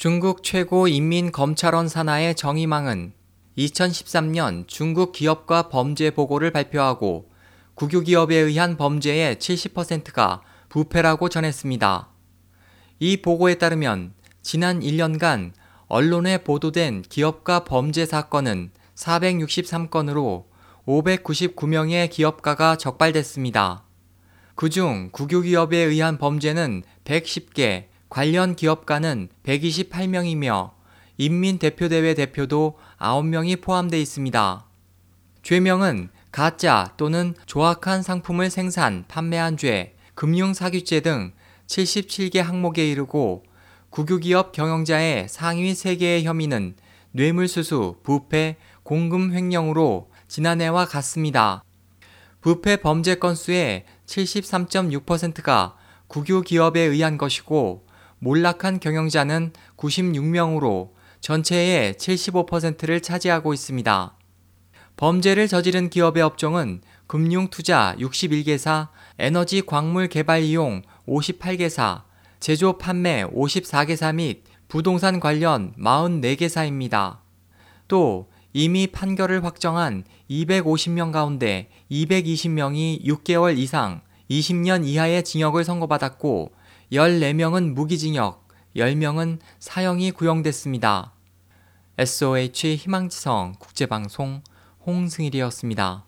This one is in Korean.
중국 최고 인민검찰원 산하의 정의망은 2013년 중국 기업과 범죄 보고를 발표하고 국유기업에 의한 범죄의 70%가 부패라고 전했습니다. 이 보고에 따르면 지난 1년간 언론에 보도된 기업가 범죄 사건은 463건으로 599명의 기업가가 적발됐습니다. 그중 국유기업에 의한 범죄는 110개, 관련 기업가는 128명이며 인민대표대회 대표도 9명이 포함되어 있습니다. 죄명은 가짜 또는 조악한 상품을 생산, 판매한 죄, 금융사기죄 등 77개 항목에 이르고 국유기업 경영자의 상위 3개의 혐의는 뇌물수수, 부패, 공금 횡령으로 지난해와 같습니다. 부패 범죄 건수의 73.6%가 국유 기업에 의한 것이고 몰락한 경영자는 96명으로 전체의 75%를 차지하고 있습니다. 범죄를 저지른 기업의 업종은 금융투자 61개사, 에너지 광물 개발 이용 58개사, 제조 판매 54개사 및 부동산 관련 44개사입니다. 또 이미 판결을 확정한 250명 가운데 220명이 6개월 이상 20년 이하의 징역을 선고받았고 14명은 무기징역, 10명은 사형이 구형됐습니다. SOH 희망지성 국제방송 홍승일이었습니다.